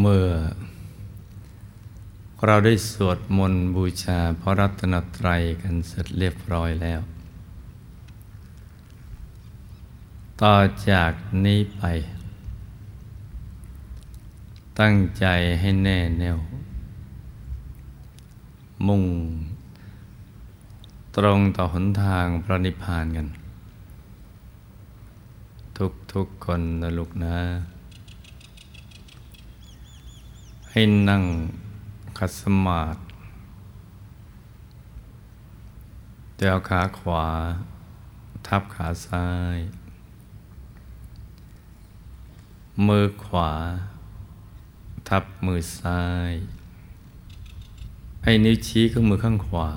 เมื่อ เราได้สวดมนต์บูชาพระรัตนตรัยกันเสร็จเรียบร้อยแล้ว ต่อจากนี้ไป ตั้งใจให้แน่แน่ว มุ่ง ตรงต่อหนทางพระนิพพานกัน ทุกทุกคนนะลูกนะ ให้นั่งขัดสมาธิเดี๋ยวขาขวา ทับขาซ้าย มือขวา ทับมือซ้าย ให้นิ้วชี้ข้างมือข้างขวา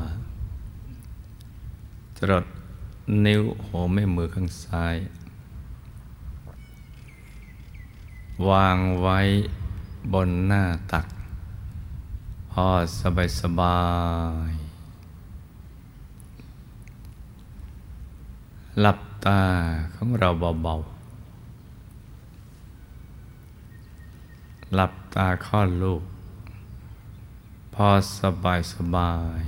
จรดนิ้วหัวแม่มือข้างซ้าย วางไว้ บนหน้าตักพอสบายสบายหลับตาของเราเบาๆหลับตาคลอดลูก พอสบายสบาย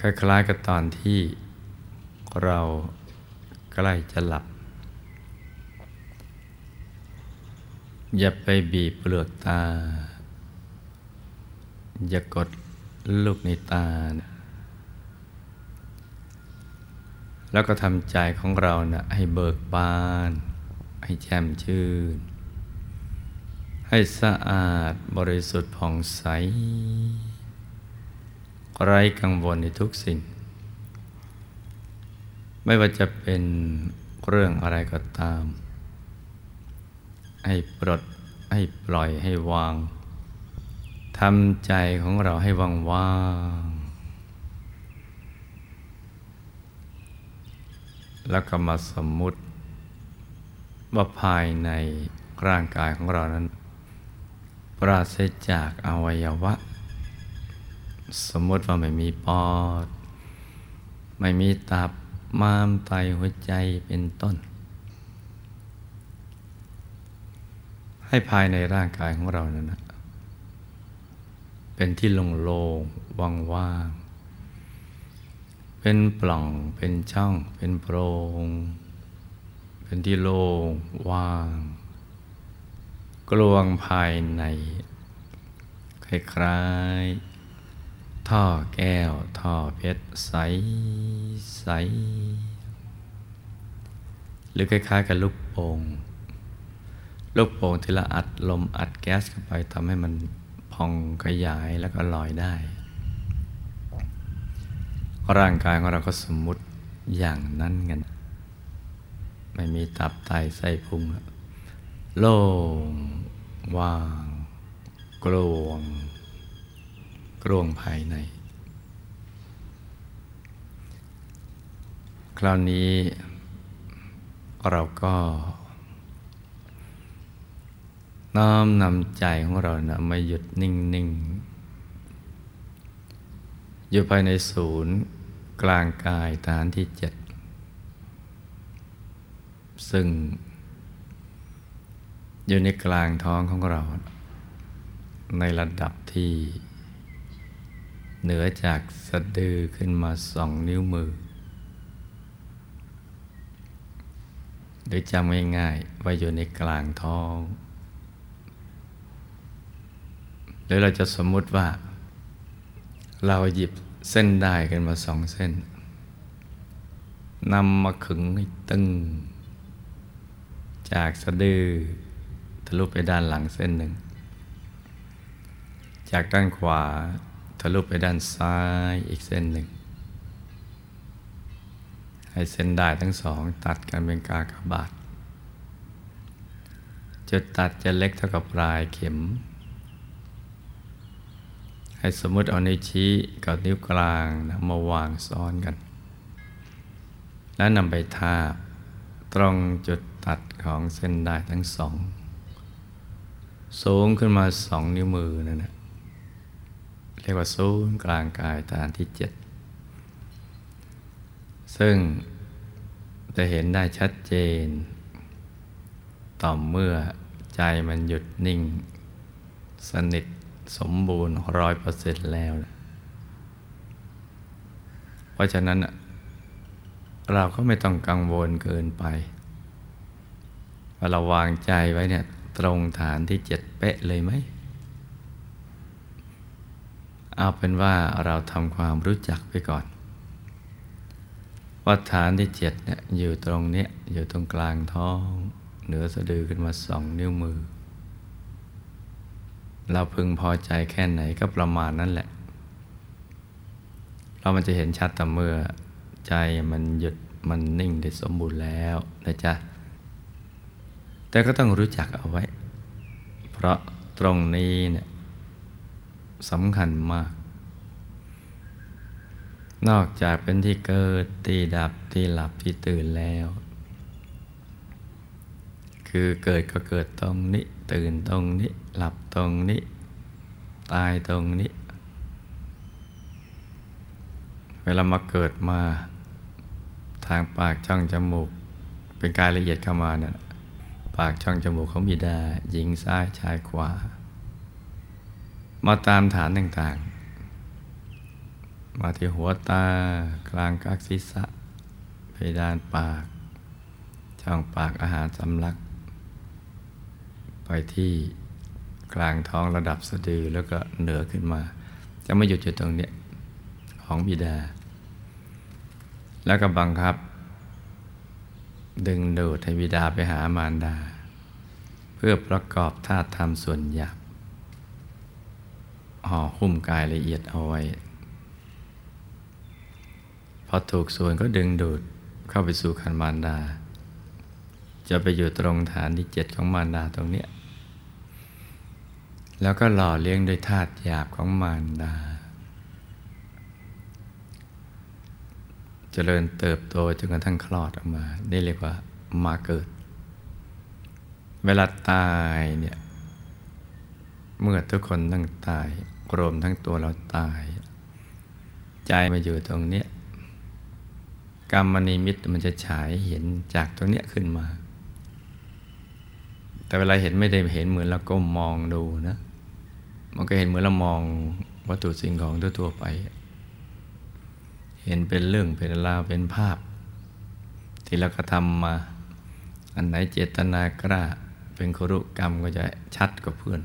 คล้ายๆกับตอนที่เราใกล้จะหลับ อย่าไปบีบเปลือกตา อย่ากดลูกในตา แล้วก็ทำใจของเรานะให้เบิกบาน ให้แจ่มชื่น ให้สะอาดบริสุทธิ์ผ่องใส ไร้กังวลในทุกสิ่ง ไม่ว่าจะเป็นเรื่องอะไรก็ตาม ให้ปลด ให้ปล่อยให้วางทำใจของเราให้ว่างว่างแล้วก็มาสมมุติ ว่าภายในร่างกายของเรานั้น ปราศจากอวัยวะ สมมติว่าไม่มีปอด ไม่มีตับม้ามไตหัวใจเป็นต้น ให้ภายในร่างกายของเรานั้นนะเป็นที่โล่งๆว่างๆเป็นปล่องเป็นช่อง เป็นโพรง เป็นที่โล่งว่าง กลวงภายในคล้ายๆท่อแก้ว ท่อเพชรใสใสหรือคล้ายๆกับลูกโป่ง ลูกโป่งที่ละอัดลมอัดแก๊สเข้าไปทำให้มันพองขยายแล้วก็ลอยได้ ร่างกายของเราก็สมมุติอย่างนั้นกัน ไม่มีตับไตไส้พุงโล่งว่าง กลวง กลวงภายใน คราวนี้เราก็ น้อมนำใจของเรานะมาหยุดนิ่งๆอยู่ภายในศูนย์กลางกายฐานที่เจ็ดซึ่ง อยู่ในกลางท้องของเรา ในระดับที่ เหนือจากสะดือขึ้นมาสองนิ้วมือ หรือจำง่ายๆว่าอยู่ในกลางท้อง หรือเราจะสมมุติว่า เราหยิบเส้นได้กันมาสองเส้นนำมาขึงให้ตึง จากสะดือทะลุไปด้านหลังเส้นหนึ่ง จากด้านขวาทะลุไปด้านซ้ายอีกเส้นหนึ่ง ให้เส้นได้ทั้งสองตัดกันเป็นกากบาทจุดตัดจะเล็กเท่ากับปลายเข็ม ให้สมมติเอานิ้วชี้กับนิ้วกลางนะมาวางซ้อนกัน แล้วนำไปทาบตรงจุดตัดของเส้นได้ทั้งสอง สูงขึ้นมาสองนิ้วมือนั่นนะเรียกว่าศูนย์กลางกายฐานที่เจ็ดซึ่งจะเห็นได้ชัดเจน ต่อเมื่อใจมันหยุดนิ่ง สนิท สมบูรณ์ร้อยเปอร์เซ็นต์แล้วนะเพราะฉะนั้นเราก็ไม่ต้องกังวลเกินไปว่าเราวางใจไว้เนี่ยตรงฐานที่เจ็ดเป๊ะเลยไหม เอาเป็นว่าเราทำความรู้จักไปก่อน ว่าฐานที่เจ็ดเนี่ยอยู่ตรงเนี้ยอยู่ตรงกลางท้อง เหนือสะดือขึ้นมาสองนิ้วมือ เราพึงพอใจแค่ไหนก็ประมาณนั้นแหละ เรามันจะเห็นชัดแต่เมื่อใจมันหยุดมันนิ่งได้สมบูรณ์แล้วนะจ๊ะ แต่ก็ต้องรู้จักเอาไว้ เพราะตรงนี้เนี่ยสำคัญมาก นอกจากเป็นที่เกิดที่ดับที่หลับที่ตื่นแล้ว คือเกิดก็เกิดตรงนี้ ตื่นตรงนี้ หลับตรงนี้ ตายตรงนี้ เวลามาเกิดมาทางปากช่องจมูก เป็นกายละเอียดเข้ามาเนี่ยปากช่องจมูกของบิดา หญิงซ้ายชายขวา มาตามฐานต่างๆ มาที่หัวตากลางกักศีรษะเพดานปาก ช่องปากอาหารสำลัก ไปที่กลางท้องระดับสะดือแล้วก็เหนือขึ้นมา จะไม่หยุดอยู่ตรงนี้ของบิดา แล้วก็บังคับ ดึงดูดให้บิดาไปหามารดา เพื่อประกอบธาตุธรรมส่วนหยาบห่อหุ้มกายละเอียดเอาไว้พอถูกส่วนก็ดึงดูดเข้าไปสู่คันมารดา จะไปอยู่ตรงฐานที่เจ็ดของมารดาตรงเนี้ย แล้วก็หล่อเลี้ยงโดยธาตุหยาบของมารดาจริญเติบโตจนกระทั่งคลอดออกมา นี่เรียกว่ามาเกิด เวลาตายเนี่ย เมื่อทุกคนตั้งตายรวมทั้งตัวเราตาย ใจมาอยู่ตรงเนี้ยกรรมนิมิตมันจะฉายเห็นจากตรงเนี้ยขึ้นมา แต่เวลาเห็นไม่ได้เห็นเหมือนเราก้มมองดูนะ มันก็เห็นเหมือนเรามองวัตถุสิ่งของทั่วๆไป เห็นเป็นเรื่องเป็นราวเป็นภาพ ที่เรากระทำมา อันไหนเจตนากล้าเป็นครุกรรมก็จะชัดกว่าเพื่อน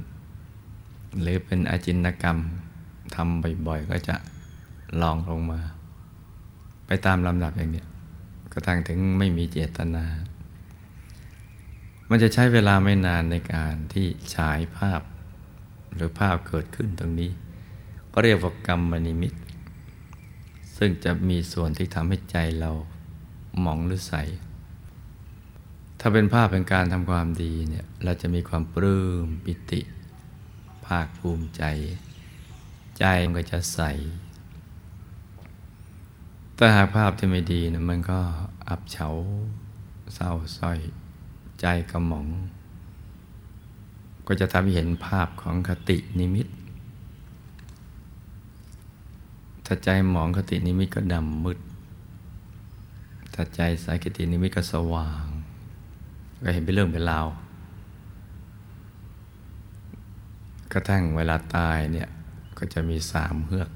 หรือเป็นอาจินกรรมทำบ่อยๆ ก็จะลองลงมา ไปตามลำดับอย่างนี้กระทั่งถึงไม่มีเจตนา มันจะใช้เวลาไม่นานในการที่ฉายภาพ หรือภาพเกิดขึ้นตรงนี้ ก็เรียกว่ากรรมนิมิต ซึ่งจะมีส่วนที่ทำให้ใจเราหมองหรือใส ถ้าเป็นภาพเป็นการทำความดีเนี่ยเราจะมีความปลื้มปิติ ภาคภูมิใจ ใจมันก็จะใสแต่หากภาพที่ไม่ดีนะมันก็อับเฉา เศร้าส้อย ใจกระหม่อง ก็จะทำให้เห็นภาพของคตินิมิต ถ้าใจหมองคตินิมิตก็ดำมืด ถ้าใจสายคตินิมิตก็สว่าง ก็เห็นเป็นเรื่องเป็นราว กระทั่งเวลาตายเนี่ยก็จะมีสามเฮือก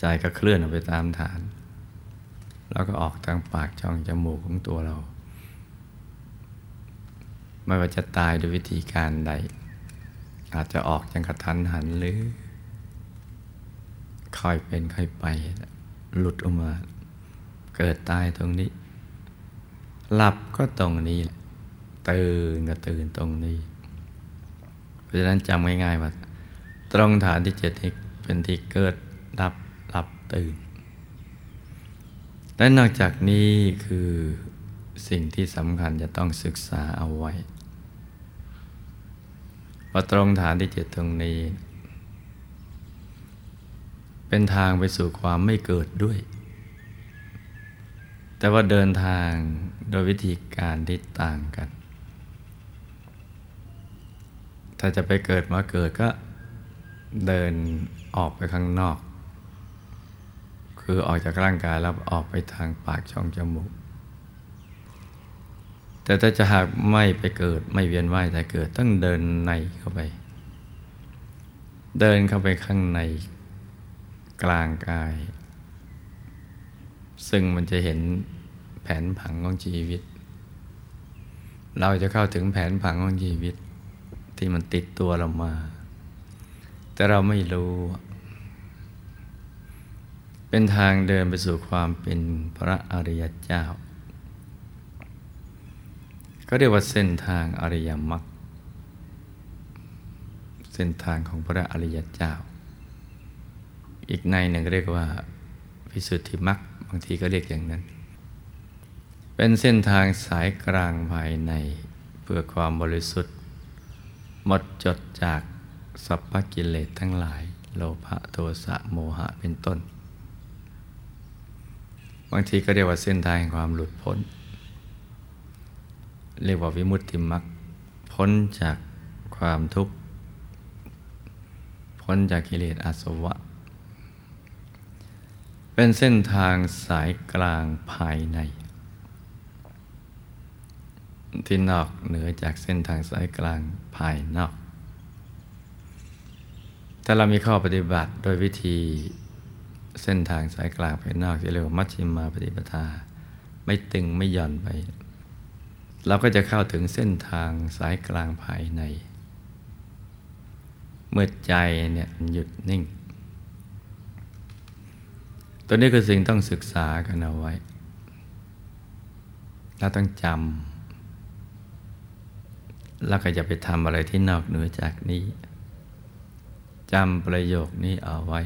ใจก็เคลื่อนออกไปตามฐาน แล้วก็ออกทางปากช่องจมูกของตัวเรา ไม่ว่าจะตายด้วยวิธีการใด อาจจะออกจังกระทันหันหรือ ค่อยเป็นค่อยไป หลุดออกมา เกิดตายตรงนี้ หลับก็ตรงนี้ ตื่นก็ตื่นตรงนี้ เพราะฉะนั้นจำง่ายๆว่า ตรงฐานที่เจ็ดเป็นที่เกิดดับหลับตื่น และนอกจากนี้คือสิ่งที่สำคัญจะต้องศึกษาเอาไว้ ว่าตรงฐานที่เจ็ดตรงนี้ เป็นทางไปสู่ความไม่เกิดด้วย แต่ว่าเดินทางโดยวิธีการที่ต่างกัน ถ้าจะไปเกิดมาเกิดก็เดินออกไปข้างนอก คือออกจากร่างกายแล้วออกไปทางปากช่องจมูก แต่ถ้าจะหากไม่ไปเกิดไม่เวียนว่ายแต่เกิดต้องเดินในเข้าไป เดินเข้าไปข้างในกลางกาย ซึ่งมันจะเห็นแผนผังของชีวิต เราจะเข้าถึงแผนผังของชีวิต ที่มันติดตัวเรามา แต่เราไม่รู้ เป็นทางเดินไปสู่ความเป็นพระอริยเจ้า ก็เรียกว่าเส้นทางอริยมรรคเส้นทางของพระอริยเจ้า อีกในหนึ่งเรียกว่าพิสุทธิมรรคบางทีก็เรียกอย่างนั้น เป็นเส้นทางสายกลางภายในเพื่อความบริสุทธิ์ หมดจดจากสัพพกิเลสทั้งหลาย โลภะโทสะโมหะเป็นต้น บางทีก็เรียกว่าเส้นทางแห่งความหลุดพ้น เรียกว่าวิมุตติมรรคพ้นจากความทุกข์ พ้นจากกิเลสอาสวะ เป็นเส้นทางสายกลางภายใน ที่นอกเหนือจากเส้นทางสายกลางภายนอก ถ้าเรามีข้อปฏิบัติโดยวิธีเส้นทางสายกลางภายนอกที่เรียกว่ามัชฌิมาปฏิปทา ไม่ตึงไม่หย่อนไป เราก็จะเข้าถึงเส้นทางสายกลางภายใน เมื่อใจเนี่ยหยุดนิ่ง ตัวนี้คือสิ่งต้องศึกษากันเอาไว้ เราต้องจำแล้วก็จะไปทำอะไรที่นอกเหนือจากนี้จำประโยคนี้เอาไว้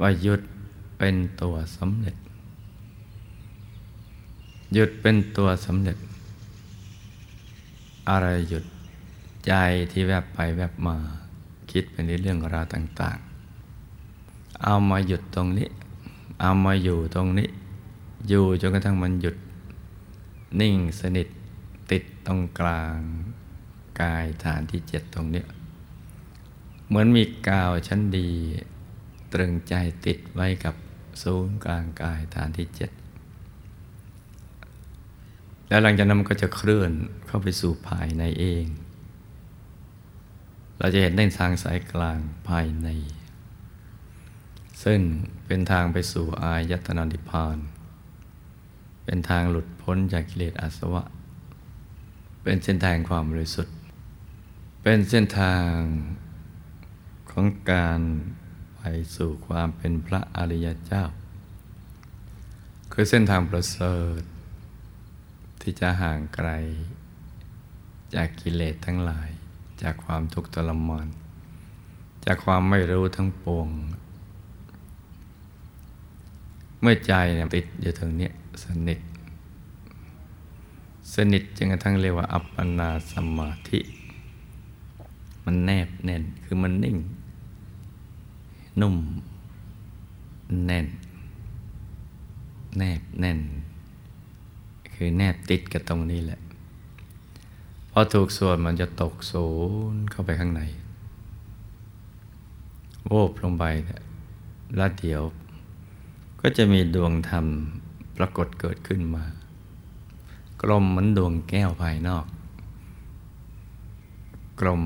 ว่าหยุดเป็นตัวสำเร็จ หยุดเป็นตัวสำเร็จ อะไรหยุดใจที่แวบไปแวบมา คิดเป็นเรื่องราวต่าง ๆ เอามาหยุดตรงนี้ เอามาอยู่ตรงนี้ อยู่จนกระทั่งมันหยุด นิ่งสนิทติดตรงกลางกายฐานที่เจ็ดตรงนี้ เหมือนมีกาวชั้นดี ตรึงใจติดไว้กับศูนย์กลางกายฐานที่เจ็ด แล้วหลังจากนั้นมันก็จะเคลื่อนเข้าไปสู่ภายในเอง เราจะเห็นได้ทางสายกลางภายใน ซึ่งเป็นทางไปสู่อายตนะนิพพาน เป็นทางหลุดพ้นจากกิเลสอาสวะ เป็นเส้นทางความบริสุทธิ์ เป็นเส้นทางของการไปสู่ความเป็นพระอริยเจ้า คือเส้นทางประเสริฐ ที่จะห่างไกล จากกิเลสทั้งหลาย จากความทุกข์ทรมานจากความไม่รู้ทั้งปวง เมื่อใจเนี่ยติดอยู่ตรงนี้สนิท สนิทจนกระทั่งเรียกว่า อัปปนาสมาธิ มันแนบแน่นคือมันนิ่ง นุ่ม แน่น แนบแน่น คือแนบติดกับตรงนี้แหละพอถูกส่วนมันจะตกศูนย์เข้าไปข้างในโวบลงไปแล้วเดี๋ยว ก็จะมีดวงธรรมปรากฏเกิดขึ้นมา กลมเหมือนดวงแก้วภายนอก กลม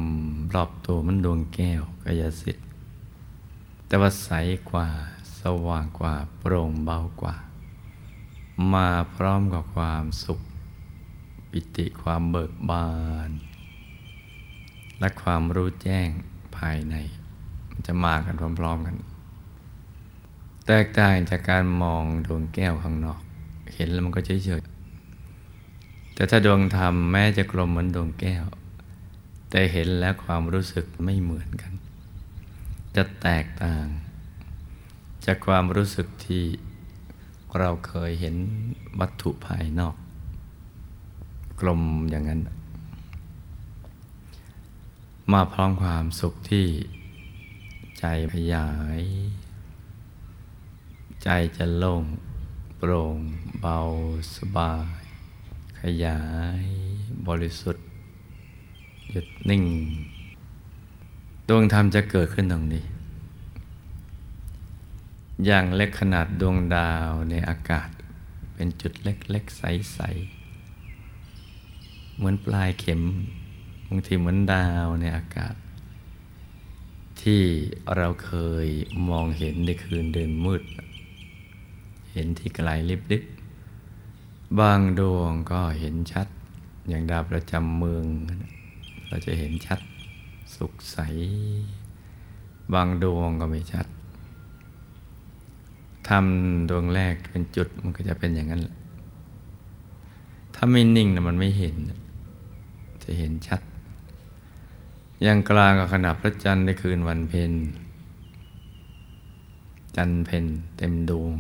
รอบตัวมันดวงแก้วกายสิทธิ์แต่ว่าใสกว่าสว่างกว่าโปร่งเบากว่า มาพร้อมกับความสุข ปิติความเบิกบาน และความรู้แจ้งภายใน มันจะมากันพร้อมๆกัน แตกต่างจากการมองดวงแก้วข้างนอก เห็นแล้วมันก็เฉยๆแต่ถ้าดวงธรรมแม้จะกลมเหมือนดวงแก้ว แต่เห็นแล้วความรู้สึกไม่เหมือนกัน จะแตกต่าง จากความรู้สึกที่ เราเคยเห็นวัตถุภายนอก กลมอย่างนั้น มาพร้อมความสุขที่ใจพยาย ใจจะโล่งโปร่งเบาสบาย ขยายบริสุทธิ์ หยุดนิ่ง ดวงธรรมจะเกิดขึ้นตรงนี้ อย่างเล็กขนาดดวงดาวในอากาศ เป็นจุดเล็กๆ ใส ๆ เหมือนปลายเข็มบางทีเหมือนดาวในอากาศ ที่เราเคยมองเห็นในคืนเดินมืด เห็นที่ไกลลิบๆบางดวงก็เห็นชัด อย่างดาวประจำเมือง เราจะเห็นชัด สุขใส บางดวงก็ไม่ชัด ทำดวงแรกเป็นจุดมันก็จะเป็นอย่างนั้นแหละถ้าไม่นิ่งนะมันไม่เห็น จะเห็นชัด อย่างกลางกับขณะพระจันทร์ในคืนวันเพ็ญจันเพ็ญเต็มดวง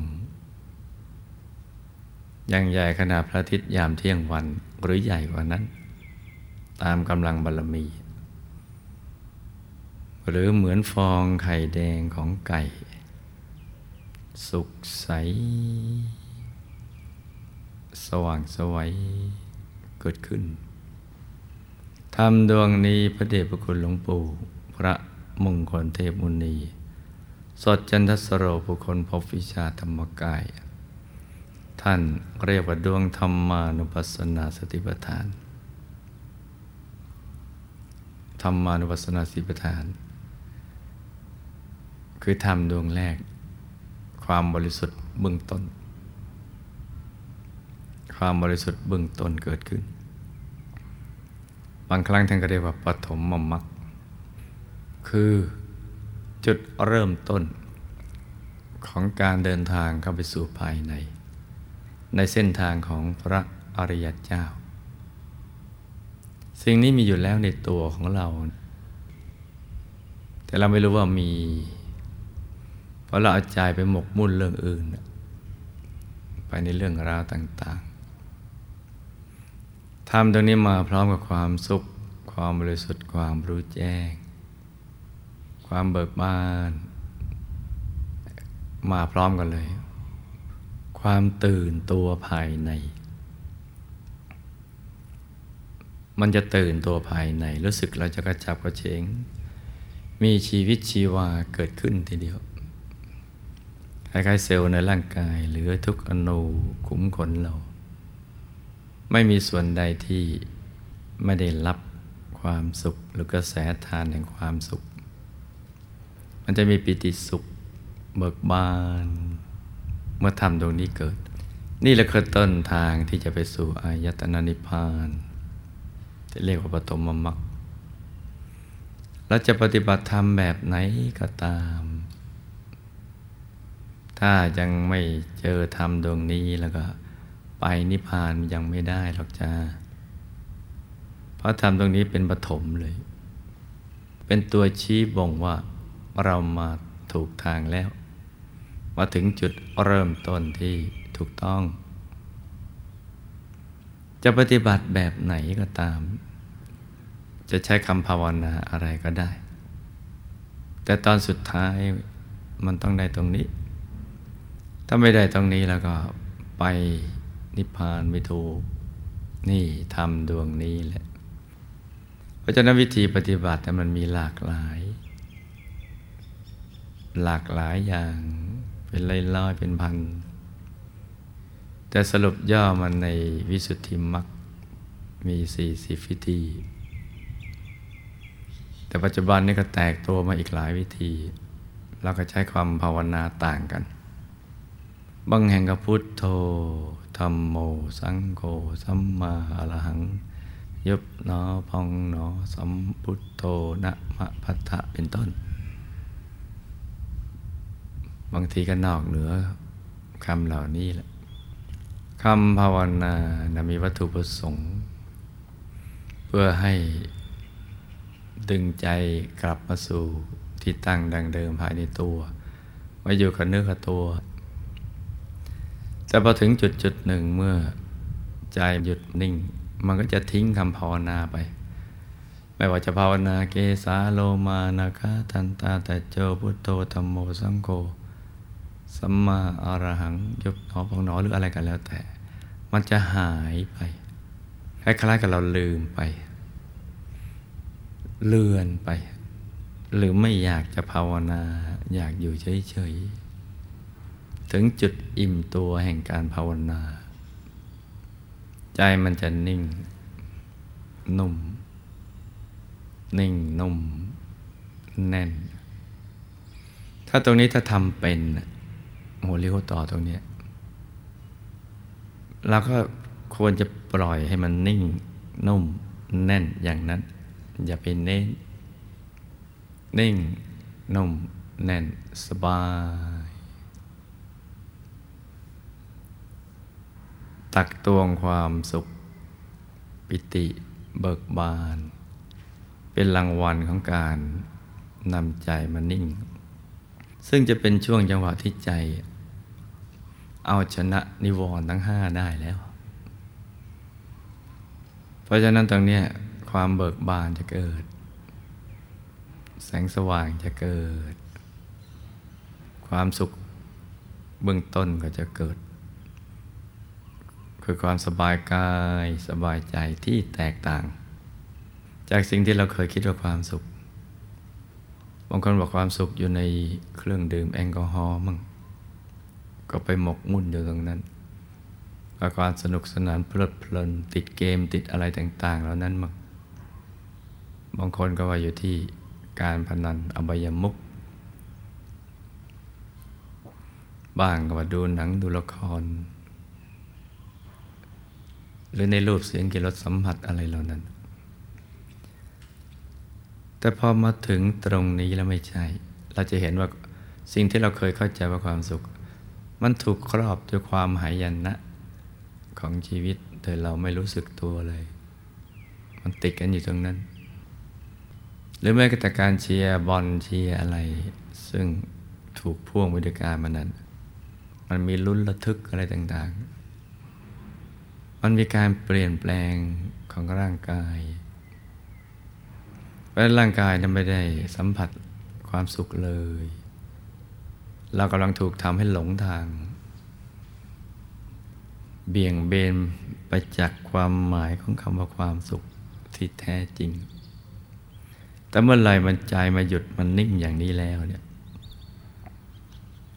อย่างใหญ่ขณะพระอาทิตย์ยามเที่ยงวัน หรือใหญ่กว่านั้น ตามกำลังบารมี หรือเหมือนฟองไข่แดงของไก่ สุกใส สว่างสวัยเกิดขึ้นทำดวงนี้พระเดชพระคุณหลวงปู่ พระมงคลเทพมุนี สดจันทสโรบุคคลพบวิชาธรรมกาย ท่านเรียกว่าดวงธรรมานุปัสสนาสติปัฏฐาน ธรรมานุปัสสนาสติปัฏฐาน คือธรรมดวงแรก ความบริสุทธิ์เบื้องต้น ความบริสุทธิ์เบื้องต้นเกิดขึ้น บางครั้งท่านก็เรียกว่าปฐมมมรรคคือจุดเริ่มต้นของการเดินทางเข้าไปสู่ภายใน ในเส้นทางของพระอริยเจ้า สิ่งนี้มีอยู่แล้วในตัวของเรา แต่เราไม่รู้ว่ามี เพราะเราเอาใจไปหมกมุ่นเรื่องอื่น ไปในเรื่องราวต่างๆทำตรงนี้มาพร้อมกับความสุข ความบริสุทธิ์ความรู้แจ้ง ความเบิกบาน มาพร้อมกันเลย ความตื่นตัวภายใน มันจะตื่นตัวภายใน รู้สึกเราจะกระจับกระเฉงมีชีวิตชีวาเกิดขึ้นทีเดียว ล้ายๆเซลล์ในร่างกายหรือทุกอนูขุมขนเรา ไม่มีส่วนใดที่ไม่ได้รับความสุขหรือกระแสทานแห่งความสุข มันจะมีปิติสุขเบิกบาน เมื่อทำตรงนี้เกิด นี่แหละคือต้นทางที่จะไปสู่อายตนะนิพพานที่เรียกว่าปฐมมรรคเราจะปฏิบัติธรรมแบบไหนก็ตาม ถ้ายังไม่เจอธรรมดวงนี้แล้วก็ ไปนิพพานยังไม่ได้หรอกจ้า เพราะธรรมตรงนี้เป็นปฐมเลย เป็นตัวชี้บ่งว่าเรามาถูกทางแล้ว มาถึงจุดเริ่มต้นที่ถูกต้อง จะปฏิบัติแบบไหนก็ตาม จะใช้คำภาวนาอะไรก็ได้ แต่ตอนสุดท้ายมันต้องได้ตรงนี้ ถ้าไม่ได้ตรงนี้แล้วก็ไปนิพพานไม่ถูก นี่ทำดวงนี้แหละ เพราะฉะนั้นวิธีปฏิบัติมันมีหลากหลาย หลากหลายอย่างเป็นร้อยๆเป็นพัน แต่สรุปย่อมันในวิสุทธิมรรคมีสี่สิบวิธี แต่ปัจจุบันนี้ก็แตกตัวมาอีกหลายวิธี เราก็ใช้ความภาวนาต่างกัน บางแห่งก็พุทโธธรรมโม สังโฆสัมมาอรหัง ยุบหนอพองหนอ สัมพุทโธนะมะพัทธะเป็นต้น บางทีก็นอกเหนือคำเหล่านี้แหละคำภาวนานะมีวัตถุประสงค์ เพื่อให้ดึงใจกลับมาสู่ที่ตั้งดังเดิมภายในตัวไว้อยู่กับเนื้อกับตัว แต่พอถึงจุดจุดหนึ่งเมื่อใจหยุดนิ่ง มันก็จะทิ้งคำภาวนาไป ไม่ว่าจะภาวนาเกสาโลมานาคาทันตาแต่เจอพุทโธธรรมโมสังโฆสัมมาอรหังยุบหนอพองหนอหรืออะไรกันแล้วแต่ มันจะหายไปคล้ายๆกับเราลืมไป เลือนไป หรือไม่อยากจะภาวนา อยากอยู่เฉยๆ ถึงจุดอิ่มตัวแห่งการภาวนา ใจมันจะนิ่ง นุ่ม นิ่งนุ่ม แน่น ถ้าตรงนี้ถ้าทำเป็นหัวเลี้ยวต่อตรงนี้เราก็ควรจะปล่อยให้มันนิ่ง นุ่ม แน่นอย่างนั้น อย่าไปเน้น นิ่ง นุ่ม แน่น สบาย ตักตวงความสุข ปิติเบิกบาน เป็นรางวัลของการนำใจมานิ่ง ซึ่งจะเป็นช่วงจังหวะที่ใจ เอาชนะนิวรณ์ทั้งห้าได้แล้ว เพราะฉะนั้นตรงนี้ความเบิกบานจะเกิด แสงสว่างจะเกิด ความสุขเบื้องต้นก็จะเกิด คือความสบายกายสบายใจที่แตกต่าง จากสิ่งที่เราเคยคิดว่าความสุข บางคนบอกความสุขอยู่ในเครื่องดื่มแอลกอฮอล์มั่งก็ไปหมกมุ่นอยู่ตรงนั้นกับความสนุกสนานเพลิดเพลินติดเกมติดอะไรต่างๆแล้วนั้นมั่งบางคนก็ว่าอยู่ที่การพนันอบายมุกบ้างก็ว่าดูหนังดูละคร หรือในรูปเสียงกิรสสัมผัสอะไรเหล่านั้น แต่พอมาถึงตรงนี้แล้วไม่ใช่ เราจะเห็นว่าสิ่งที่เราเคยเข้าใจว่าความสุข มันถูกครอบด้วยความหายันนะของชีวิตโดยเราไม่รู้สึกตัวเลย มันติดกันอยู่ตรงนั้น หรือแม้กระทั่งการเชียร์บอลเชียร์อะไร ซึ่งถูกพ่วงไปด้วยการมันนั้น มันมีลุ้นระทึกอะไรต่างๆ มันมีการเปลี่ยนแปลงของร่างกายเพราะร่างกายนั้นไม่ได้สัมผัสความสุขเลย เรากำลังถูกทำให้หลงทาง เบี่ยงเบนไปจากความหมายของคำว่าความสุขที่แท้จริง แต่เมื่อไหร่มันใจมาหยุดมันนิ่งอย่างนี้แล้วเนี่ย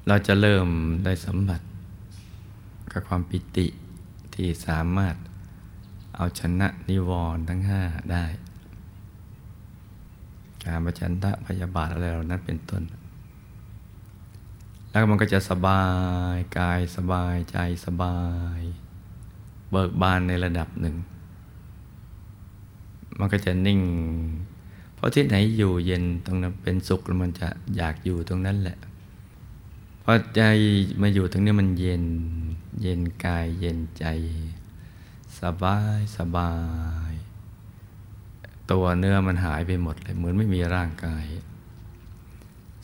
เราจะเริ่มได้สัมผัสกับความปิติ ที่สามารถเอาชนะนิวรณ์ทั้งห้าได้ การประชันทะพยาบาทอะไรเหล่านั้นเป็นต้น แล้วมันก็จะสบายกายสบายใจสบาย เบิกบานในระดับหนึ่ง มันก็จะนิ่ง เพราะที่ไหนอยู่เย็นตรงนั้นเป็นสุขแล้วมันจะอยากอยู่ตรงนั้นแหละพอใจมาอยู่ตรงนี้มันเย็น เย็นกายเย็นใจ สบายสบาย ตัวเนื้อมันหายไปหมดเลยเหมือนไม่มีร่างกาย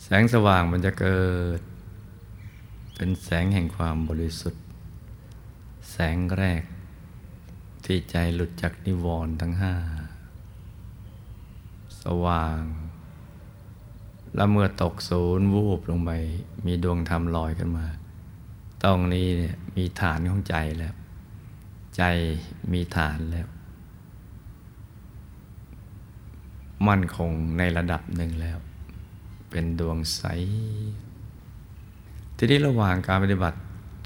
แสงสว่างมันจะเกิด เป็นแสงแห่งความบริสุทธิ์ แสงแรก ที่ใจหลุดจากนิวรณ์ทั้งห้า สว่างแล้วเมื่อตกศูนย์วูบลงไป มีดวงธรรมลอยขึ้นมา ตรงนี้มีฐานของใจแล้ว ใจมีฐานแล้ว มั่นคงในระดับหนึ่งแล้ว เป็นดวงใส ทีนี้ระหว่างการปฏิบัติ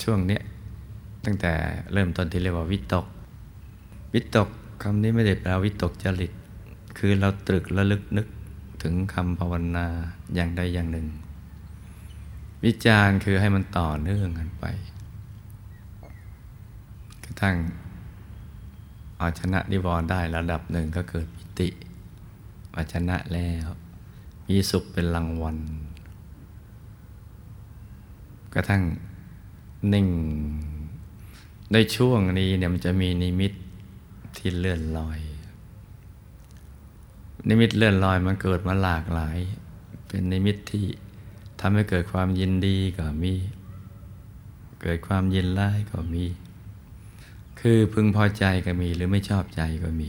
ช่วงนี้ตั้งแต่เริ่มต้นที่เรียกว่าวิตก วิตกคำนี้ไม่ได้แปลวิตกจริต คือเราตรึกระลึกนึกถึงคำภาวนาอย่างใดอย่างหนึ่ง วิจารณ์คือให้มันต่อเนื่องกันไป กระทั่งเอาชนะนิวรณ์ได้ระดับหนึ่งก็เกิดปิติว่าชนะแล้ว มีสุขเป็นรางวัล กระทั่งนิ่งในช่วงนี้เนี่ยมันจะมีนิมิตที่เลื่อนลอย นิมิตเลื่อนลอยมันเกิดมาหลากหลาย เป็นนิมิตที่ ทำให้เกิดความยินดีก็มี เกิดความยินร้ายก็มี คือพึงพอใจก็มีหรือไม่ชอบใจก็มี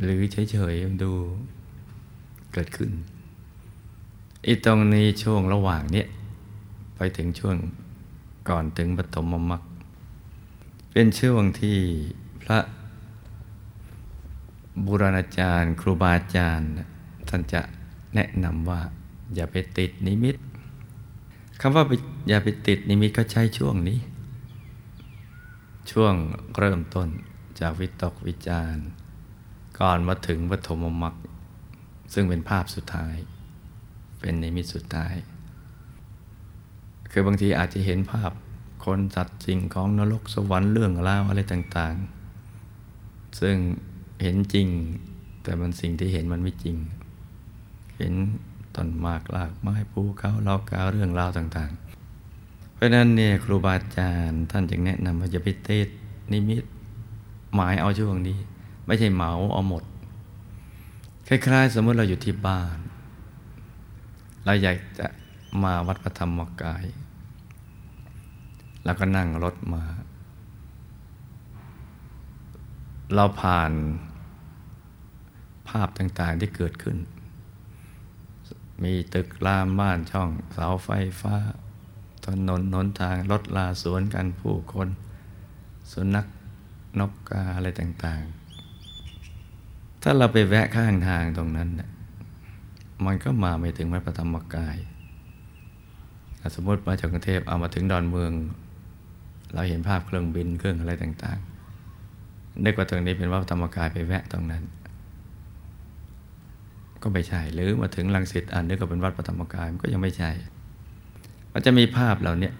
หรือเฉยๆดูเกิดขึ้นอีตรงนี้ช่วงระหว่างเนี้ยไปถึงช่วงก่อนถึงปฐมมรรคเป็นช่วงที่พระบุรณาจารย์ ครูบาอาจารย์ท่านจะแนะนำว่า อย่าไปติดนิมิตคำว่าอย่าไปติดนิมิตก็ใช้ช่วงนี้ ช่วงเริ่มต้นจากวิตกวิจารณ์ ก่อนมาถึงปฐมมรรคซึ่งเป็นภาพสุดท้าย เป็นในมิตสุดท้าย คือบางทีอาจจะเห็นภาพคนสัตว์สิ่งของนรกสวรรค์เรื่องราวอะไรต่าง ๆ ซึ่งเห็นจริง แต่มันสิ่งที่เห็นมันไม่จริง เห็น ต้นมากลากไม้ภูเขาเลากาเรื่องราวต่างๆ เพราะนั้นเนี่ยครูบาอาจารย์ท่านจึงแนะนำว่าจะไปเตดนิมิต หมายเอาช่วงนี้ ไม่ใช่เหมาเอาหมด คล้ายๆ สมมติเราอยู่ที่บ้าน เราอยากจะมาวัดพระธรรมกายแล้วก็นั่งรถมา เราผ่านภาพต่างๆที่เกิดขึ้น มีตึกรามบ้านช่องเสาไฟฟ้า ถนนหนทางรถลาสวนกันผู้คนสุนัขนกกาอะไรต่าง ๆ ถ้าเราไปแวะข้างทางตรงนั้นเนี่ยมันก็มาไม่ถึงวัดพระธรรมกาย สมมติมาจากกรุงเทพเอามาถึงดอนเมือง เราเห็นภาพเครื่องบินเครื่องอะไรต่างๆนึกว่าตรงนี้เป็นวัดพระธรรมกายไปแวะตรงนั้น ก็ไม่ใช่ หรือมาถึงลังสิตอ่านนึกว่าเป็นวัดพระธรรมกายมันก็ยังไม่ใช่ มันจะมีภาพเหล่านี้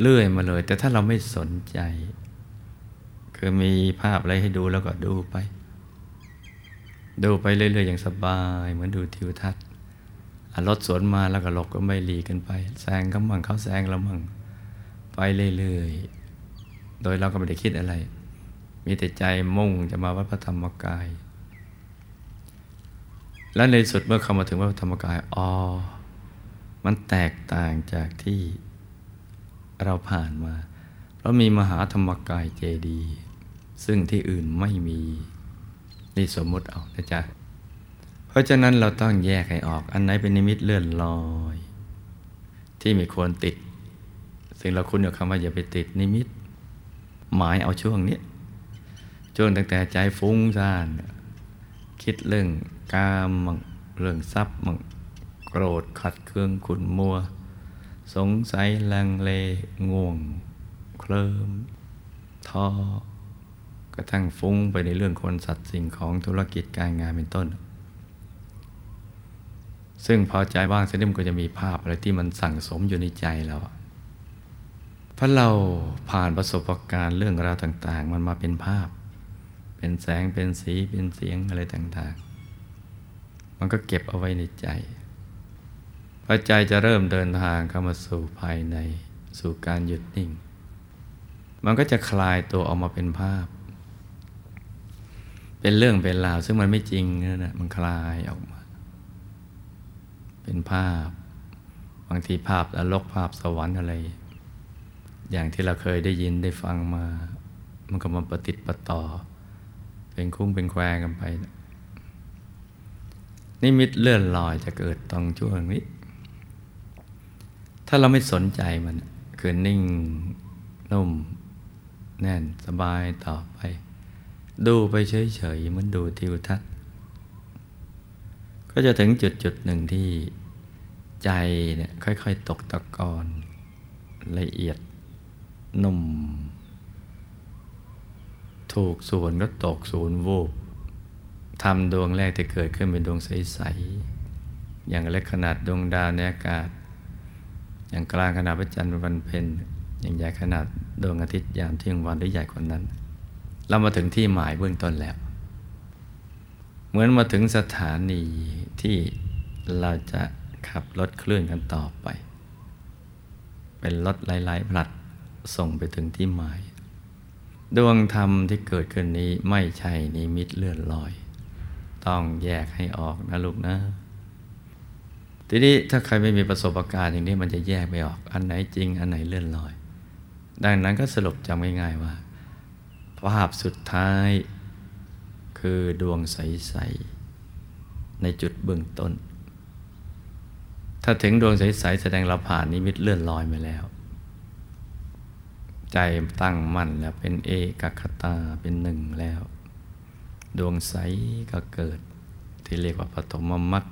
เลื่อยมาเลย แต่ถ้าเราไม่สนใจ คือมีภาพอะไรให้ดูแล้วก็ดูไป ดูไปเรื่อยๆอย่างสบายเหมือนดูทิวทัศน์รถสวนมาแล้วก็หลบก็ไม่หลีกันไปแซงเขามั่งเขาแซงเรามั่งไปเรื่อยๆโดยเราก็ไม่ได้คิดอะไร มีแต่ใจมุ่งจะมาวัดพระธรรมกาย และในสุดเมื่อเข้ามาถึงวัดธรรมกายอ๋อมันแตกต่างจากที่เราผ่านมา เพราะมีมหาธรรมกายเจดีซึ่งที่อื่นไม่มีนี่สมมติเอานะจ๊ะ เพราะฉะนั้นเราต้องแยกให้ออก อันไหนเป็นนิมิตเลื่อนลอย ที่มีควรติด ซึ่งเราคุ้นกับคำว่าอย่าไปติดนิมิต หมายเอาช่วงนี้ ช่วงตั้งแต่ใจฟุ้งซ่าน คิดเรื่อง กามมั่งเรื่องทรัพย์มั่งโกรธขัดเคืองขุนมัว สงสัยลังเลง่วง เคลิมท้อกระทั่งฟุ้งไปในเรื่องคนสัตว์สิ่งของธุรกิจการงานเป็นต้น ซึ่งพอใจบ้างเสร็จมันก็จะมีภาพอะไรที่มันสั่งสมอยู่ในใจเราเพราะเราผ่านประสบการณ์เรื่องราวต่าง ๆ มันมาเป็นภาพ เป็นแสงเป็นสีเป็นเสียงอะไรต่างๆ มันก็เก็บเอาไว้ในใจพอใจจะเริ่มเดินทางเข้ามาสู่ภายในสู่การหยุดนิ่ง มันก็จะคลายตัวออกมาเป็นภาพ เป็นเรื่องเป็นราว ซึ่งมันไม่จริงนั่นแหละมันคลายออกมา เป็นภาพ บางทีภาพนรกภาพสวรรค์อะไร อย่างที่เราเคยได้ยินได้ฟังมา มันก็มาปฏิติดประต่อ เป็นคุ้งเป็นแควกันไปนิ มิตเลื่อนลอยจะเกิดตรงช่วงนี้ ถ้าเราไม่สนใจมันคือนิ่งนุ่ม แน่นสบายต่อไป ดูไปเฉยๆมันดูทิวทัศน์ก็จะถึงจุดจุดหนึ่งที่ใจเนี่ยค่อยๆตกตะกอนละเอียดนุ่ม ถูกส่วนก็ตกศูนย์วูบ ทำดวงแรกที่เกิดขึ้นเป็นดวงใส ๆ อย่างเล็กขนาดดวงดาวในอากาศ อย่างกลางขนาดพระจันทร์วันเพ็ญอย่างใหญ่ขนาดดวงอาทิตย์ยามเที่ยงวันหรือใหญ่กว่านั้น เรามาถึงที่หมายเบื้องต้นแล้ว เหมือนมาถึงสถานีที่เราจะขับรถเคลื่อนกันต่อไป เป็นรถหลายๆผลัดส่งไปถึงที่หมาย ดวงธรรมที่เกิดขึ้นนี้ไม่ใช่นิมิตเลื่อนลอย ต้องแยกให้ออกนะลูกนะ ทีนี้ถ้าใครไม่มีประสบการณ์อย่างนี้มันจะแยกไม่ออก อันไหนจริง อันไหนเลื่อนลอย ดังนั้นก็สรุปจำง่ายๆว่า ภาพสุดท้ายคือดวงใส ๆ ในจุดเบื้องต้น ถ้าถึงดวงใส ๆ แสดงเราผ่านนิมิตเลื่อนลอยมาแล้ว ใจตั้งมั่นแล้วเป็นเอกคตาเป็นหนึ่งแล้ว ดวงใสก็เกิด ที่เรียกว่าปฐมมรรค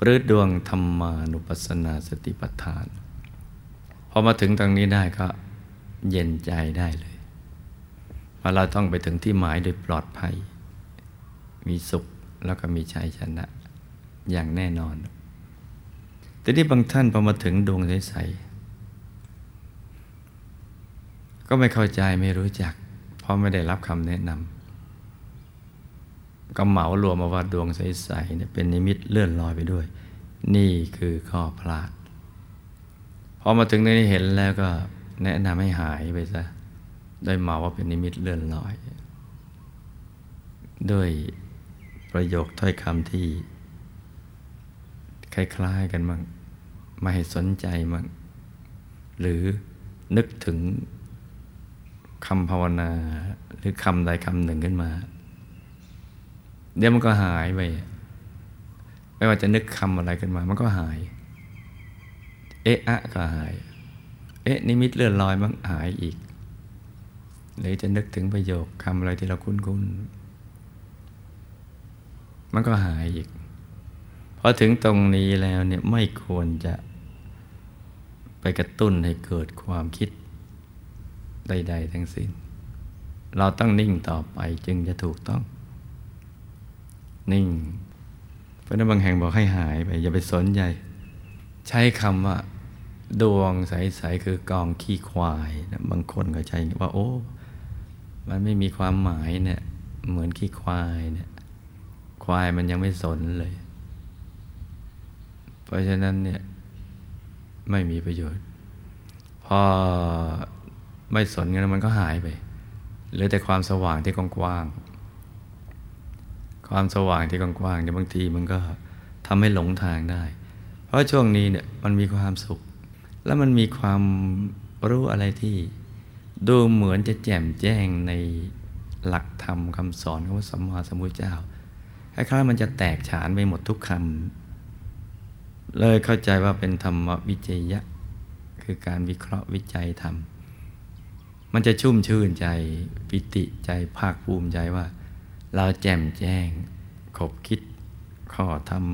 หรือดวงธรรมานุปัสสนาสติปัฏฐานพอมาถึงตรงนี้ได้ก็เย็นใจได้เลยว่าเราต้องไปถึงที่หมายโดยปลอดภัย มีสุขแล้วก็มีชัยชนะ อย่างแน่นอน แต่ที่บางท่านพอมาถึงดวงใสๆก็ไม่เข้าใจไม่รู้จัก เพราะไม่ได้รับคำแนะนำ ก็เหมารวมมาว่าดวงใสๆเนี่ยเป็นนิมิตเลื่อนลอยไปด้วย นี่คือข้อพลาดพอมาถึงในนี้เห็นแล้วก็แนะนำให้หายไปซะได้เหมาว่าเป็นนิมิตเลื่อนลอย ด้วยประโยคถ้อยคำที่ คล้ายๆกันมั่งไม่ให้สนใจมั่งหรือนึกถึงคำภาวนาหรือคำใดคำหนึ่งขึ้นมา เดี๋ยวมันก็หายไป ไม่ว่าจะนึกคำอะไรขึ้นมา มันก็หาย เอะอะก็หาย เอ๊ะนิมิตเลื่อนลอยมันหายอีก หรือจะนึกถึงประโยคคำอะไรที่เราคุ้นๆ มันก็หายอีกพอถึงตรงนี้แล้วเนี่ยไม่ควรจะไปกระตุ้นให้เกิดความคิดใด ๆ ทั้งสิ้น เราต้องนิ่งต่อไปจึงจะถูกต้อง นิ่ง เพราะนั้นบางแห่งบอกให้หายไป อย่าไปสนใจ ใช้คำว่า ดวงใส ๆ คือกองขี้ควายนะบางคนก็ใช้ว่า โอ้ มันไม่มีความหมายเนี่ยเหมือนขี้ควายเนี่ยควายมันยังไม่สนเลย เพราะฉะนั้นเนี่ยไม่มีประโยชน์ พอไม่สนกันมันก็หายไปเหลือแต่ความสว่างที่กว้างๆ ความสว่างที่กว้างๆเนี่ยบางทีมันก็ทำให้หลงทางได้ เพราะช่วงนี้เนี่ยมันมีความสุข แล้วมันมีความรู้อะไรที่ ดูเหมือนจะแจ่มแจ้งในหลักธรรมคำสอนของพระสัมมาสัมพุทธเจ้าคล้ายๆมันจะแตกฉานไปหมดทุกคำเลยเข้าใจว่าเป็นธรรมวิจยะ คือการวิเคราะห์วิจัยธรรม มันจะชุ่มชื่นใจปิติใจภาคภูมิใจว่า เราแจ่มแจ้ง ขบคิดข้อธรรม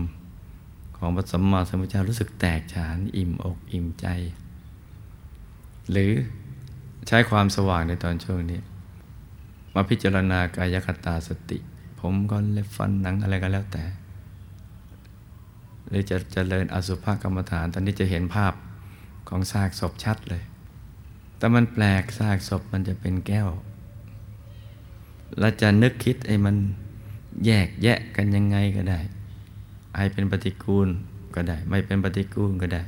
ของพระสัมมาสัมพุทธเจ้ารู้สึกแตกฉาน อิ่มอกอิ่มใจ หรือใช้ความสว่างในตอนช่วงนี้ มาพิจารณากายคตาสติ ผมก็เล็บฟันหนังอะไรก็แล้วแต่ หรือจะจะเจริญอสุภกรรมฐาน ตอนนี้จะเห็นภาพของซากศพชัดเลย แต่มันแปลกซากศพมันจะเป็นแก้ว เราจะนึกคิดไอ้มันแยกแยะกันยังไงก็ได้ ให้เป็นปฏิกูลก็ได้ ไม่เป็นปฏิกูลก็ได้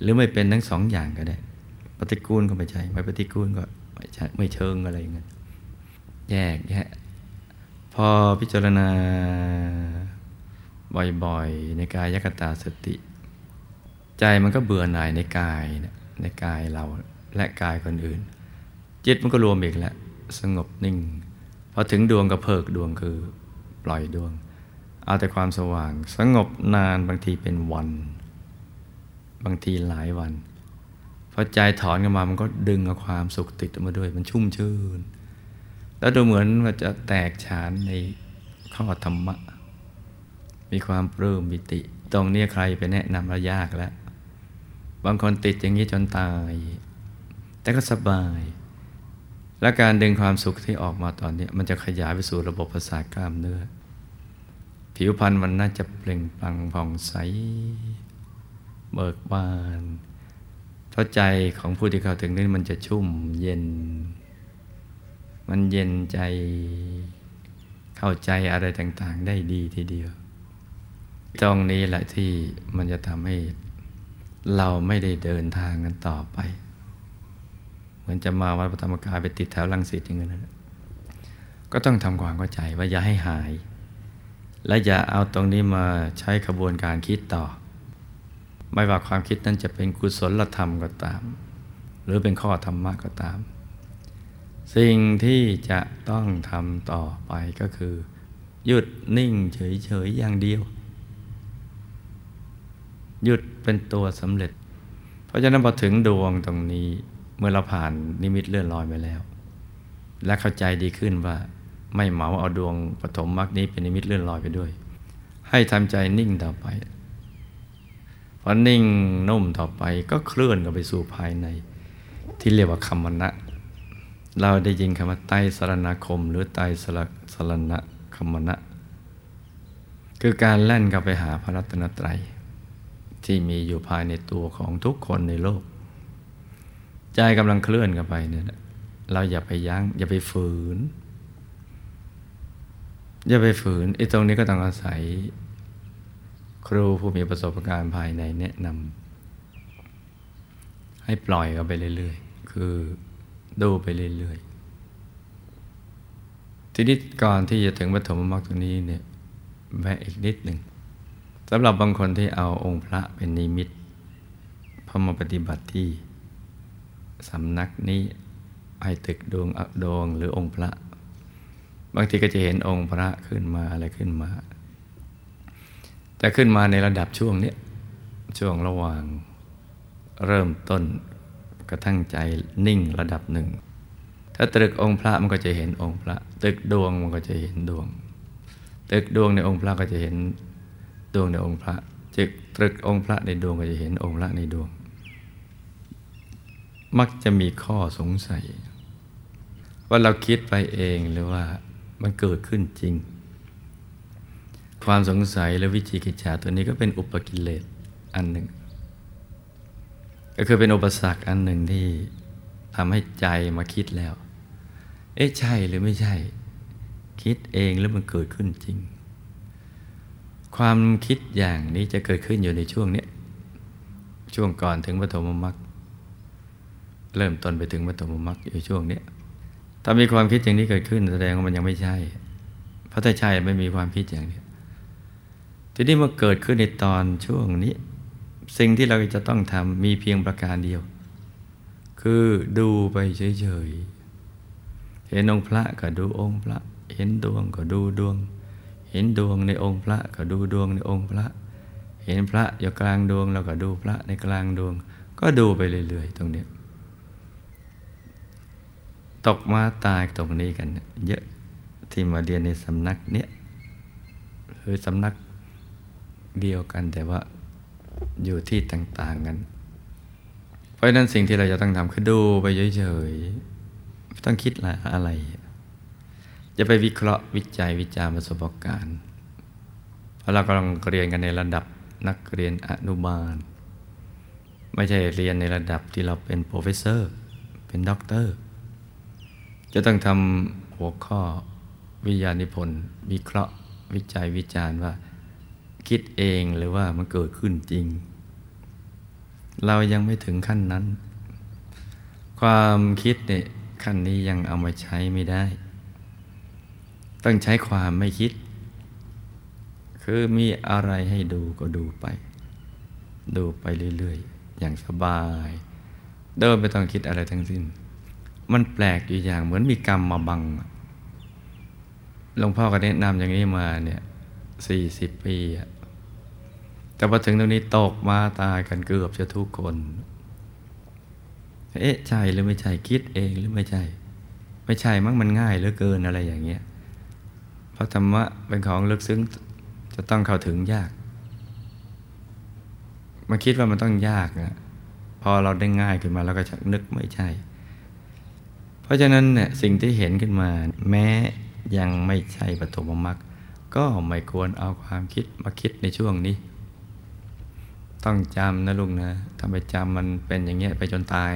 หรือไม่เป็นทั้งสองอย่างก็ได้ ปฏิกูลก็ไม่ใช่ ไม่ปฏิกูลก็ไม่ใช่ไม่เชิงอะไรเงี้ยแยกแยะ พอพิจารณาบ่อยๆ ในกายยกตาสติ ใจมันก็เบื่อหน่ายในกายในกายเราและกายคนอื่น จิตมันก็รวมอีกแล้ว สงบนิ่ง อถึงดวงก็เพิกดวงคือปล่อยดวง เอาแต่ความสว่างสงบนานบางทีเป็นวัน บางทีหลายวันพอใจถอนกันมามันก็ดึงเอาความสุขติดมาด้วยมันชุ่มชื่น แล้วดูเหมือนว่าจะแตกฉานในข้อธรรมะ มีความปลื้มมิติ ตรงนี้ใครไปแนะนำแล้วยากแล้ว บางคนติดอย่างนี้จนตาย แต่ก็สบาย และการดึงความสุขที่ออกมาตอนนี้ มันจะขยายไปสู่ระบบประสาทกล้ามเนื้อ ผิวพรรณมันน่าจะเปล่งปลั่งผ่องใส เบิกบานเพราะใจของผู้ที่เข้าถึงนี้มันจะชุ่มเย็น มันเย็นใจเข้าใจอะไรต่าง ๆ ได้ดีทีเดียวตรงนี้แหละที่มันจะทำให้เราไม่ได้เดินทางกันต่อไป มือนจะมาวัดพระธรรมกายไปติดแถวลังสิตอย่างนั้นก็ต้องทำความเข้าใจว่าอย่าให้หาย และอย่าเอาตรงนี้มาใช้ขบวนการคิดต่อ ไม่ว่าความคิดนั้นจะเป็นกุศลธรรมก็ตาม หรือเป็นข้อธรรมะก็ตาม สิ่งที่จะต้องทำต่อไปก็คือ หยุดนิ่งเฉยๆอย่างเดียว หยุดเป็นตัวสำเร็จ เพราะฉะนั้นพอถึงดวงตรงนี้ เมื่อเราผ่านนิมิตเลื่อนลอยไปแล้ว และเข้าใจดีขึ้นว่าไม่เหมาเอาดวงปฐมมรรคนี้เป็นนิมิตเลื่อนลอยไปด้วย ให้ทำใจนิ่งต่อไปพอนิ่งนุ่มต่อไปก็เคลื่อนกันไปสู่ภายใน ที่เรียกว่าคำมณะเราได้ยินคำว่าไตสรณคม หรือไตสรสรณคำมณะคือการแล่นกับไปหาพระรัตนตรัย ที่มีอยู่ภายในตัวของทุกคนในโลก ใจกำลังเคลื่อนกันไปเนี่ยเราอย่าไปยัง้ง อย่าไปฝืน อย่าไปฝืนไอ้ตรงนี้ก็ต้องอาศัย ครูผู้มีประสบการณ์ภายในแนะนำให้ปล่อยกันไปเรื่อยๆ คือดูไปเรื่อยๆ ทีนี้ก่อนที่จะถึงปฐมมรรคตรงนี้เนี่ยแวะอีกนิดหนึ่งสำหรับบางคนที่เอาองค์พระเป็นนิมิตพอมาปฏิบัติที่ สำนักนี้ให้ตึกดวงอัดวงหรือองค์พระ บางทีก็จะเห็นองค์พระขึ้นมาอะไรขึ้นมาแต่ขึ้นมาในระดับช่วงนี้ช่วงระหว่างเริ่มต้นกระทั่งใจนิ่งระดับหนึ่ง ถ้าตรึกองค์พระมันก็จะเห็นองค์พระ ตึกดวงมันก็จะเห็นดวง ตึกดวงในองค์พระก็จะเห็นดวงในองค์พระจึกตรึกองค์พระในดวงก็จะเห็นองค์พระในดวง มักจะมีข้อสงสัย ว่าเราคิดไปเองหรือว่ามันเกิดขึ้นจริง ความสงสัยและวิจิกิจฉาตัวนี้ก็เป็นอุปกิเลสอันหนึ่ง ก็คือเป็นอุปสรรคอันหนึ่งที่ทำให้ใจมาคิดแล้ว เอ๊ะใช่หรือไม่ใช่ คิดเองแล้วมันเกิดขึ้นจริง ความคิดอย่างนี้จะเกิดขึ้นอยู่ในช่วงนี้ช่วงก่อนถึงปฐมมรรค เริ่มต้นไปถึงปฐมมรรคอยู่ช่วงนี้ถ้ามีความคิดอย่างนี้เกิดขึ้นแสดงว่ามันยังไม่ใช่ เพราะถ้าใช่ไม่มีความคิดอย่างนี้ทีนี้มาเกิดขึ้นในตอนช่วงนี้ สิ่งที่เราจะต้องทำมีเพียงประการเดียว คือดูไปเฉยๆเห็นองค์พระก็ดูองค์พระ เห็นดวงก็ดูดวง เห็นดวงในองค์พระก็ดูดวงในองค์พระ เห็นพระอยู่กลางดวงเราก็ดูพระในกลางดวง ก็ดูไปเรื่อยๆ ตรงนี้ ตกมาตายตรงนี้กัน เยอะที่มาเรียนในสำนักเนี้ยคือสำนักเดียวกันแต่ว่าอยู่ที่ต่าง ๆ กัน เพราะนั้นสิ่งที่เราจะต้องทำคือดูไปเฉยๆต้องคิดอะไร จะไปวิเคราะห์วิจัยวิจารประสบการณ์เพราะเรากำลังเรียนกันในระดับนักเรียนอนุบาล ไม่ใช่เรียนในระดับที่เราเป็น professor เป็นด็อกเตอร์ จะต้องทำหัวข้อวิญญาณิพนธ์วิเคราะห์วิจัยวิจารณ์ว่า คิดเองหรือว่ามันเกิดขึ้นจริง เรายังไม่ถึงขั้นนั้น ความคิดเนี่ยขั้นนี้ยังเอามาใช้ไม่ได้ ต้องใช้ความไม่คิด คือมีอะไรให้ดูก็ดูไป ดูไปเรื่อย ๆ อย่างสบาย เดินไม่ต้องคิดอะไรทั้งสิ้น มันแปลกอยู่อย่างเหมือนมีกรรมมาบังหลวงพ่อก็แนะนำอย่างนี้มาเนี่ยสี่สิบปีอะแต่พอถึงตรงนี้ตกมาตายกันเกือบจะทุกคน เอ๊ะใช่หรือไม่ใช่คิดเองหรือไม่ใช่ ไม่ใช่มั้งมันง่ายเหลือเกินอะไรอย่างเงี้ยเพราะธรรมะเป็นของลึกซึ้งจะต้องเข้าถึงยากมาคิดว่ามันต้องยากนะพอเราได้ง่ายขึ้นมาเราก็นึกไม่ใช่ ราะฉะนั้นเนี่ยสิ่งที่เห็นขึ้นมา แม้ยังไม่ใช่ปฐมมรรคก็ไม่ควรเอาความคิดมาคิดในช่วงนี้ ต้องจำนะลุงนะถ้าไปจำมันเป็นอย่างเงี้ยไปจนตาย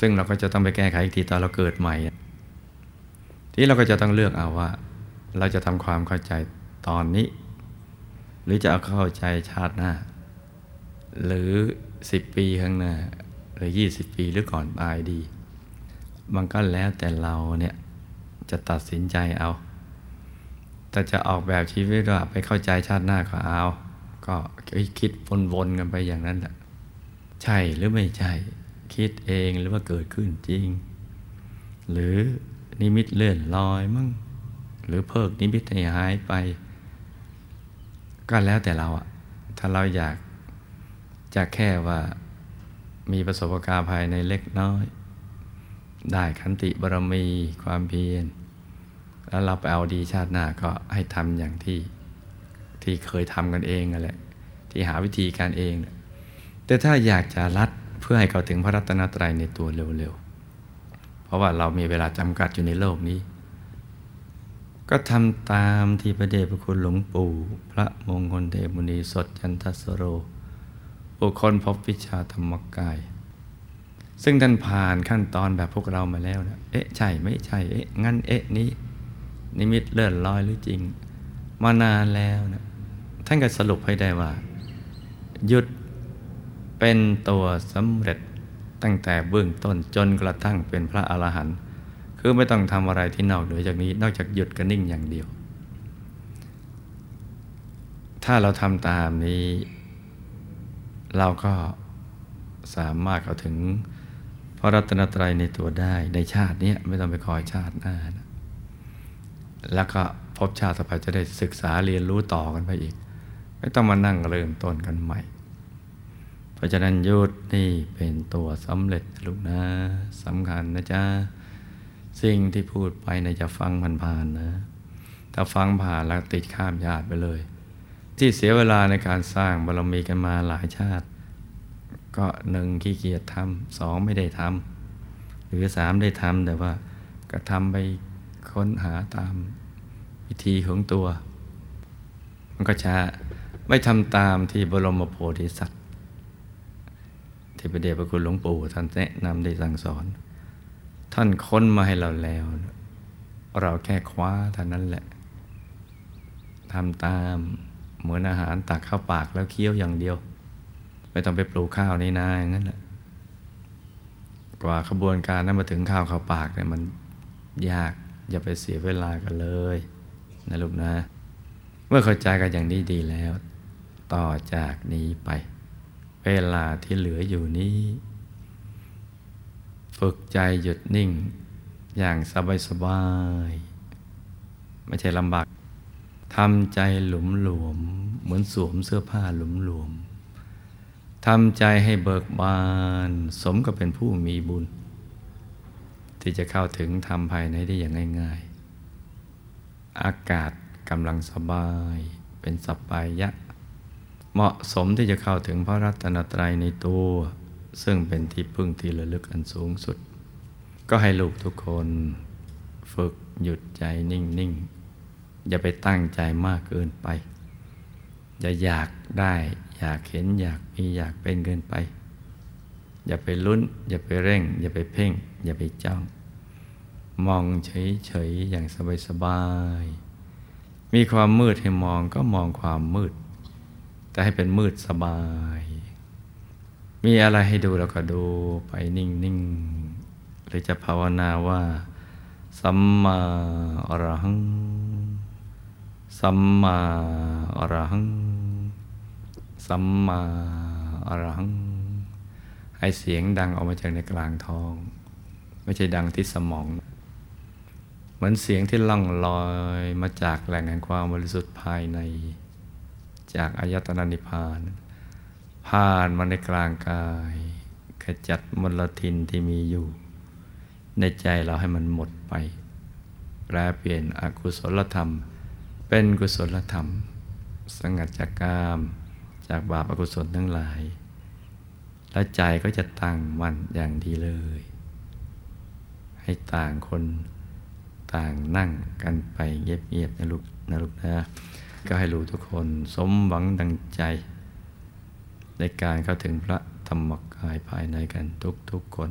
ซึ่งเราก็จะต้องไปแก้ไขอีกทีตอนเราเกิดใหม่ ที่เราก็จะต้องเลือกเอาว่า เราจะทำความเข้าใจตอนนี้ หรือจะเอาเข้าใจชาติหน้า หรือสิบปีข้างหน้า หรือยี่สิบปีหรือก่อนตายดี มันก็แล้วแต่เราเนี่ยจะตัดสินใจเอา แต่จะออกแบบชีวิตว่าไปเข้าใจชาติหน้าก็เอา ก็คิดวนๆกันไปอย่างนั้นแหละใช่หรือไม่ใช่ คิดเองหรือว่าเกิดขึ้นจริง หรือนิมิตเลื่อนลอยมั่งหรือเพิกนิมิตให้หายไป ก็แล้วแต่เราอะถ้าเราอยากจะแค่ว่า มีประสบการณ์ภายในเล็กน้อย ได้ขันติบารมีความเพียร แล้วเราไปเอาดีชาติหน้าก็ให้ทำอย่างที่ที่เคยทำกันเองนั่นแหละ ที่หาวิธีการเอง แต่ถ้าอยากจะรัดเพื่อให้เขาถึงพระรัตนตรัยในตัวเร็วๆ เพราะว่าเรามีเวลาจำกัดอยู่ในโลกนี้ ก็ทำตามที่พระเดชพระคุณหลวงปู่ พระมงคลเทพมุนีสดจันทสโร บุคคลพบวิชาธรรมกาย ซึ่งท่านผ่านขั้นตอนแบบพวกเรามาแล้วนะเอ๊ะใช่ไม่ใช่เอ๊ะงั้นเอ๊ะนี้ นิมิตเลื่อนลอยหรือจริง มานานแล้วนะท่านก็สรุปให้ได้ว่า หยุดเป็นตัวสำเร็จตั้งแต่เบื้องต้นจนกระทั่งเป็นพระอรหันต์คือไม่ต้องทำอะไรที่นอกเหนือจากนี้ นอกจากหยุดกับนิ่งอย่างเดียว ถ้าเราทำตามนี้ เราก็สามารถเข้าถึงพระรัตนตรัยในตัวได้ในชาตินี้ไม่ต้องไปคอยชาติหน้านะแล้วก็พบชาติต่อไปจะได้ศึกษาเรียนรู้ต่อกันไปอีก ไม่ต้องมานั่งเริ่มต้นกันใหม่ เพราะฉะนั้นยุดนี่เป็นตัวสำเร็จลูกนะสำคัญนะจ๊ะสิ่งที่พูดไปนะจะฟังผ่านๆนะ ถ้าฟังผ่านแล้วติดข้ามญาติไปเลย ที่เสียเวลาในการสร้างบารมีกันมาหลายชาติ ก็หนึ่งขี้เกียจทำสองไม่ได้ทำหรือสามได้ทำแต่ว่าก็ทำไปค้นหาตามวิธีของตัว มันก็ช้าไม่ทำตามที่บรมโพธิสัตว์ ที่พระเดชพระคุณหลวงปู่ท่านแนะนำได้สั่งสอน ท่านค้นมาให้เราแล้ว เราแค่คว้าเท่านั้นแหละทำตาม เหมือนอาหารตักเข้าปากแล้วเคี้ยวอย่างเดียว ไม่ต้องไปปลูกข้าวในนาอย่างนั้นแหละกว่าขบวนการนั้นมาถึงข้าวเข้าปากเนี่ยมันยากอย่าไปเสียเวลากันเลยนะลูกนะ เมื่อเข้าใจกันอย่างนี้ดีแล้ว ต่อจากนี้ไป เวลาที่เหลืออยู่นี้ ฝึกใจหยุดนิ่ง อย่างสบายสบาย ไม่ใช่ลำบาก ทำใจหลุมหลวม เหมือนสวมเสื้อผ้าหลุมหลวมทำใจให้เบิกบาน สมกับเป็นผู้มีบุญ ที่จะเข้าถึงทำภายในได้อย่างง่าย ๆ อากาศกำลังสบาย เป็นสบายยะ เหมาะสมที่จะเข้าถึงพระรัตนตรัยในตัว ซึ่งเป็นที่พึ่งที่ระลึกอันสูงสุด ก็ให้ลูกทุกคน ฝึกหยุดใจนิ่ง ๆ อย่าไปตั้งใจมากเกินไป อย่าอยากได้ อยากเห็นอยากมีอยากเป็นเกินไป อย่าไปลุ้น อย่าไปเร่ง อย่าไปเพ่ง อย่าไปจ้อง มองเฉยๆอย่างสบายๆมีความมืดให้มองก็มองความมืด แต่ให้เป็นมืดสบาย มีอะไรให้ดูเราก็ดูไปนิ่งๆหรือจะภาวนาว่า สัมมาอรหัง สัมมาอรหัง สัมมาอรหัง ให้เสียงดังออกมาจากในกลางท้อง ไม่ใช่ดังที่สมอง เหมือนเสียงที่ล่องลอยมาจากแหล่งแห่งความบริสุทธิ์ภายใน จากอายตนะนิพพาน ผ่านมาในกลางกายขจัดมลทินที่มีอยู่ ในใจเราให้มันหมดไป แปลเปลี่ยนอกุศลธรรม เป็นกุศลธรรม สงัดจากกามจากบาปอกุศลทั้งหลาย และใจก็จะตั้งมั่นอย่างดีเลย ให้ต่างคนต่างนั่งกันไปเงียบๆนะลูกนะลูกนะก็ให้รู้ทุกคนสมหวังดังใจ ในการเข้าถึงพระธรรมกายภายในกันทุกๆคน